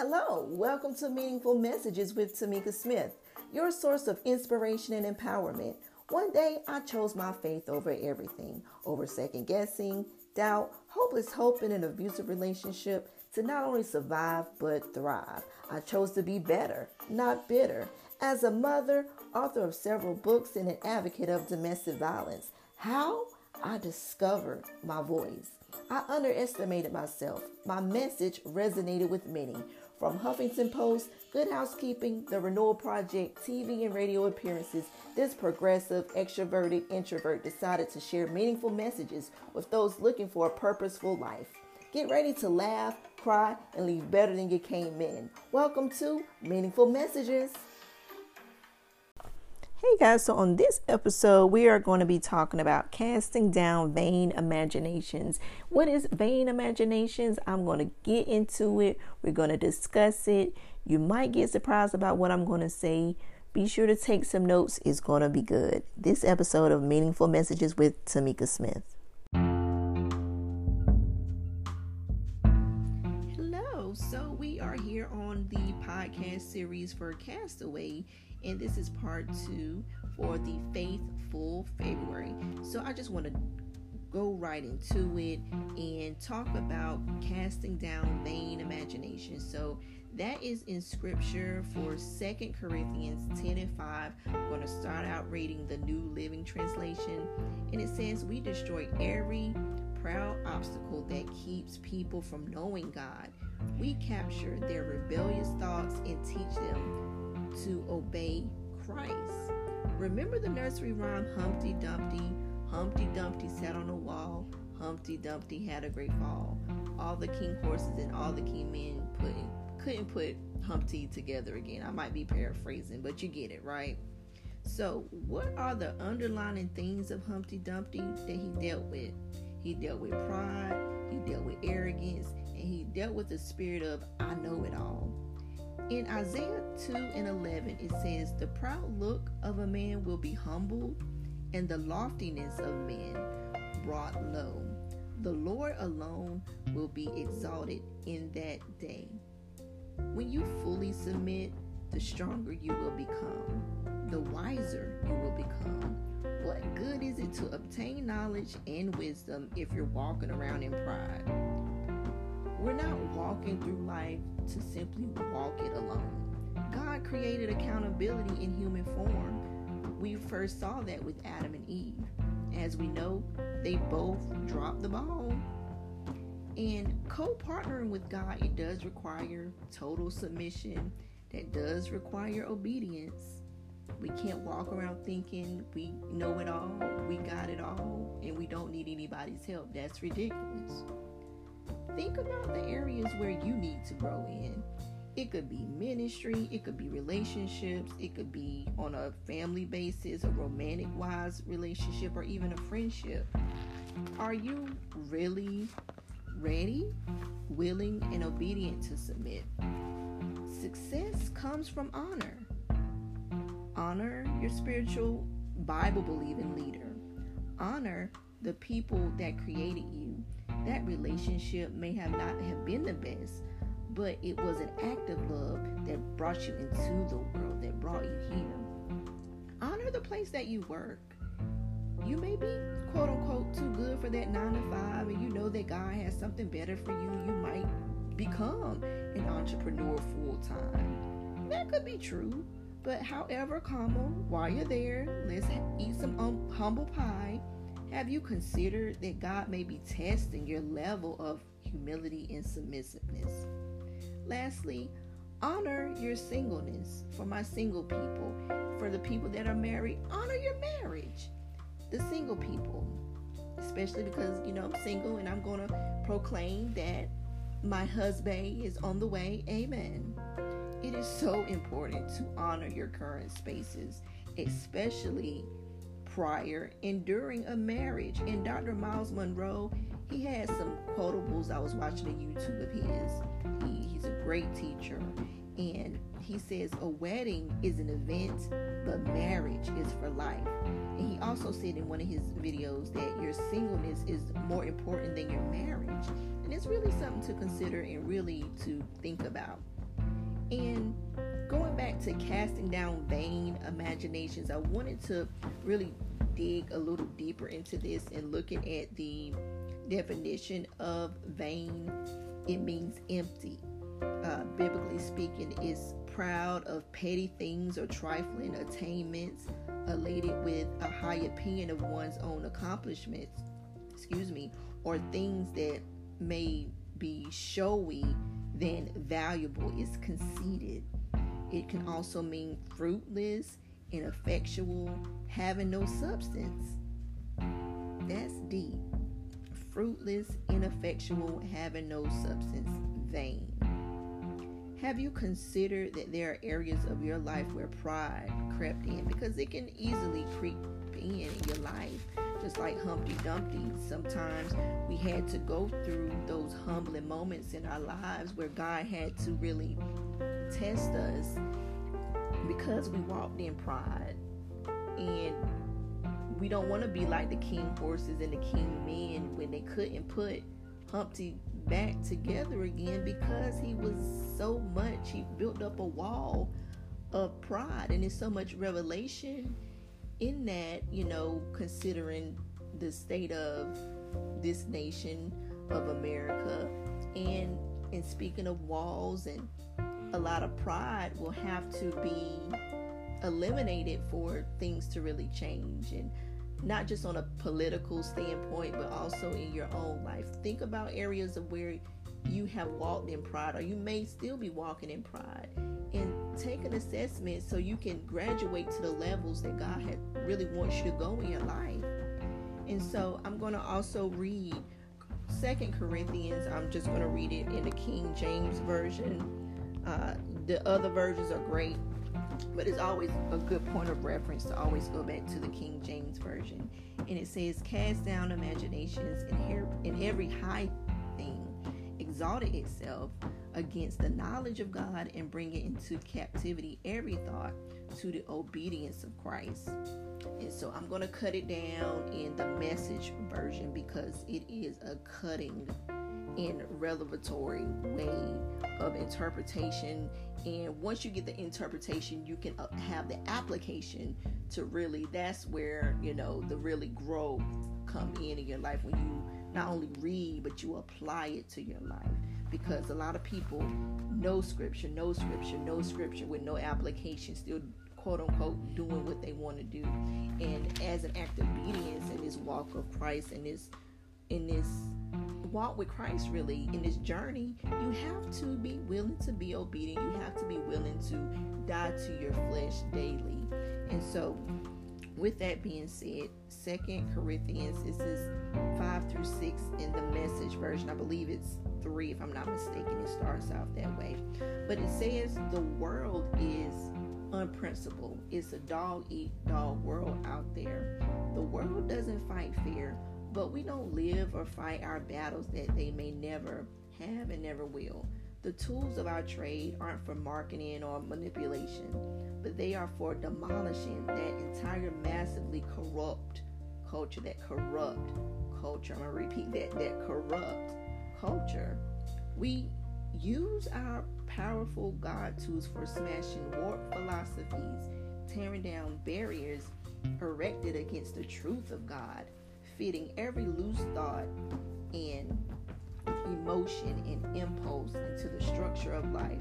Hello, welcome to Meaningful Messages with Tamika Smith, your source of inspiration and empowerment. One day I chose my faith over everything, over second guessing, doubt, hopeless hope in an abusive relationship to not only survive but thrive. I chose to be better, not bitter. As a mother, author of several books, and an advocate of domestic violence, how? I discovered my voice. I underestimated myself. My message resonated with many. From Huffington Post, Good Housekeeping, The Renewal Project, TV and radio appearances, this progressive, extroverted introvert decided to share meaningful messages with those looking for a purposeful life. Get ready to laugh, cry, and leave better than you came in. Welcome to Meaningful Messages. Hey guys, so on this episode, we are going to be talking about casting down vain imaginations. What is vain imaginations? I'm going to get into it. We're going to discuss it. You might get surprised about what I'm going to say. Be sure to take some notes, it's going to be good. This episode of Meaningful Messages with Tamika Smith. Hello, so we are here on the podcast series for Castaway and this is part two for the Faithful February. So I just want to go right into it and talk about casting down vain imagination. So that is in scripture for Second Corinthians 10 and 5. I'm going to start out reading the New Living Translation. And it says, We destroy every proud obstacle that keeps people from knowing God. We capture their rebellious thoughts and teach them to obey Christ. Remember the nursery rhyme Humpty Dumpty? Humpty Dumpty sat on a wall. Humpty Dumpty had a great fall. All the king horses and all the king men put, couldn't put Humpty together again. I might be paraphrasing, but you get it, right? So, what are the underlying things of Humpty Dumpty that he dealt with? He dealt with pride, he dealt with arrogance, and he dealt with the spirit of I know it all. In Isaiah 2 and 11, it says, The proud look of a man will be humbled, and the loftiness of men brought low. The Lord alone will be exalted in that day. When you fully submit, the stronger you will become, the wiser you will become. What good is it to obtain knowledge and wisdom if you're walking around in pride? We're not walking through life to simply walk it alone. God created accountability in human form. We first saw that with Adam and Eve. As we know, they both dropped the ball. And co partnering with God, it does require total submission, that does require obedience. We can't walk around thinking we know it all, we got it all, and we don't need anybody's help. That's ridiculous think about the areas where you need to grow in. It could be ministry, it could be relationships, it could be on a family basis, a romantic wise relationship, or even a friendship. Are you really ready, willing, and obedient to submit? Success comes from honor. Honor your spiritual, Bible believing leader. Honor the people that created you that relationship may have not have been the best, but it was an act of love that brought you into the world, that brought you here. Honor the place that you work. You may be quote unquote too good for that nine to five, and you know that God has something better for you. You might become an entrepreneur full time. That could be true. But however, comma, while you're there, let's eat some um, humble pie have you considered that God may be testing your level of humility and submissiveness? Lastly, honor your singleness. For my single people, for the people that are married, honor your marriage. The single people, especially because you know I'm single and I'm going to proclaim that my husband is on the way. Amen. It is so important to honor your current spaces, especially prior and during a marriage. And Dr. Myles Munroe, he had some quotables. I was watching a YouTube of his. He, he's a great teacher. And he says a wedding is an event, but marriage is for life. And he also said in one of his videos that your singleness is more important than your marriage. And it's really something to consider and really to think about. And to casting down vain imaginations, I wanted to really dig a little deeper into this and looking at the definition of vain. It means empty. Uh, biblically speaking, is proud of petty things or trifling attainments, elated with a high opinion of one's own accomplishments, excuse me, or things that may be showy than valuable is conceited. It can also mean fruitless, ineffectual, having no substance. That's deep. Fruitless, ineffectual, having no substance, vain. Have you considered that there are areas of your life where pride crept in? Because it can easily creep in in your life just like Humpty Dumpty. Sometimes we had to go through those humbling moments in our lives where God had to really test us because we walked in pride. And we don't want to be like the king horses and the king men when they couldn't put Humpty back together again because he was so much, he built up a wall of pride. And there's so much revelation in that, you know, considering the state of this nation of America, and and speaking of walls and a lot of pride will have to be eliminated for things to really change and not just on a political standpoint but also in your own life think about areas of where you have walked in pride or you may still be walking in pride and take an assessment so you can graduate to the levels that God had really wants you to go in your life. And so I'm going to also read Second Corinthians. I'm just going to read it in the King James version. Uh, the other versions are great, but it's always a good point of reference to always go back to the King James version. And it says, "Cast down imaginations and every high thing exalted itself against the knowledge of God and bring it into captivity every thought to the obedience of Christ. And so I'm going to cut it down in the message version because it is a cutting and revelatory way of interpretation. And once you get the interpretation, you can uh, have the application to really, that's where, you know, the really growth come in in your life when you not only read, but you apply it to your life because a lot of people know scripture, know scripture, know scripture with no application, still quote unquote doing what they want to do. And as an act of obedience in this walk of Christ and this in this walk with Christ really in this journey, you have to be willing to be obedient. You have to be willing to die to your flesh daily. And so with that being said, Second Corinthians, is five through six in the message version. I believe it's three, if I'm not mistaken. It starts out that way. But it says the world is unprincipled. It's a dog eat dog world out there. The world doesn't fight fair, but we don't live or fight our battles that they may never have and never will. The tools of our trade aren't for marketing or manipulation, but they are for demolishing that entire massively corrupt culture, that corrupt culture. I'm going to repeat that, that corrupt culture. We use our powerful God tools for smashing warped philosophies, tearing down barriers erected against the truth of God, fitting every loose thought and emotion and impulse into the structure of life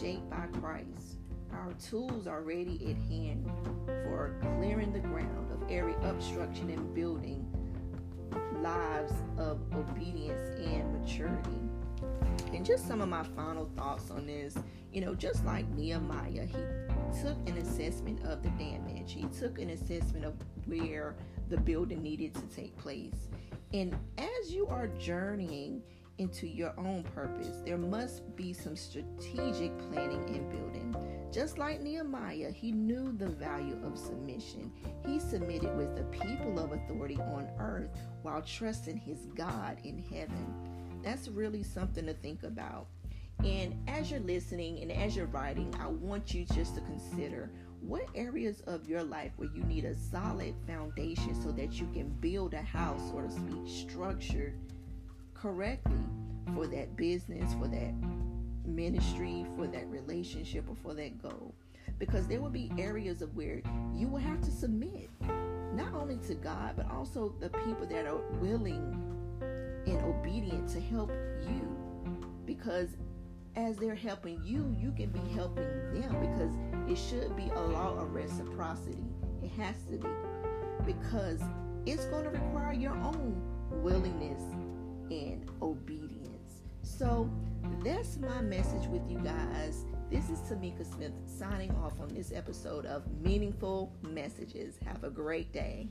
shaped by Christ. Our tools are ready at hand for clearing the ground of every obstruction and building lives of obedience and maturity. And just some of my final thoughts on this, you know, just like Nehemiah, he took an assessment of the damage, he took an assessment of where the building needed to take place. And as you are journeying into your own purpose, there must be some strategic planning and building. Just like Nehemiah, he knew the value of submission. He submitted with the people of authority on earth while trusting his God in heaven. That's really something to think about. And as you're listening and as you're writing, I want you just to consider what areas of your life where you need a solid foundation so that you can build a house, so to speak, structured correctly for that business, for that ministry, for that relationship, or for that goal. Because there will be areas of where you will have to submit, not only to God, but also the people that are willing and obedient to help you. Because as they're helping you, you can be helping them because it should be a law of reciprocity. It has to be. Because it's going to require your own willingness and obedience. So that's my message with you guys. This is Tamika Smith signing off on this episode of Meaningful Messages. Have a great day.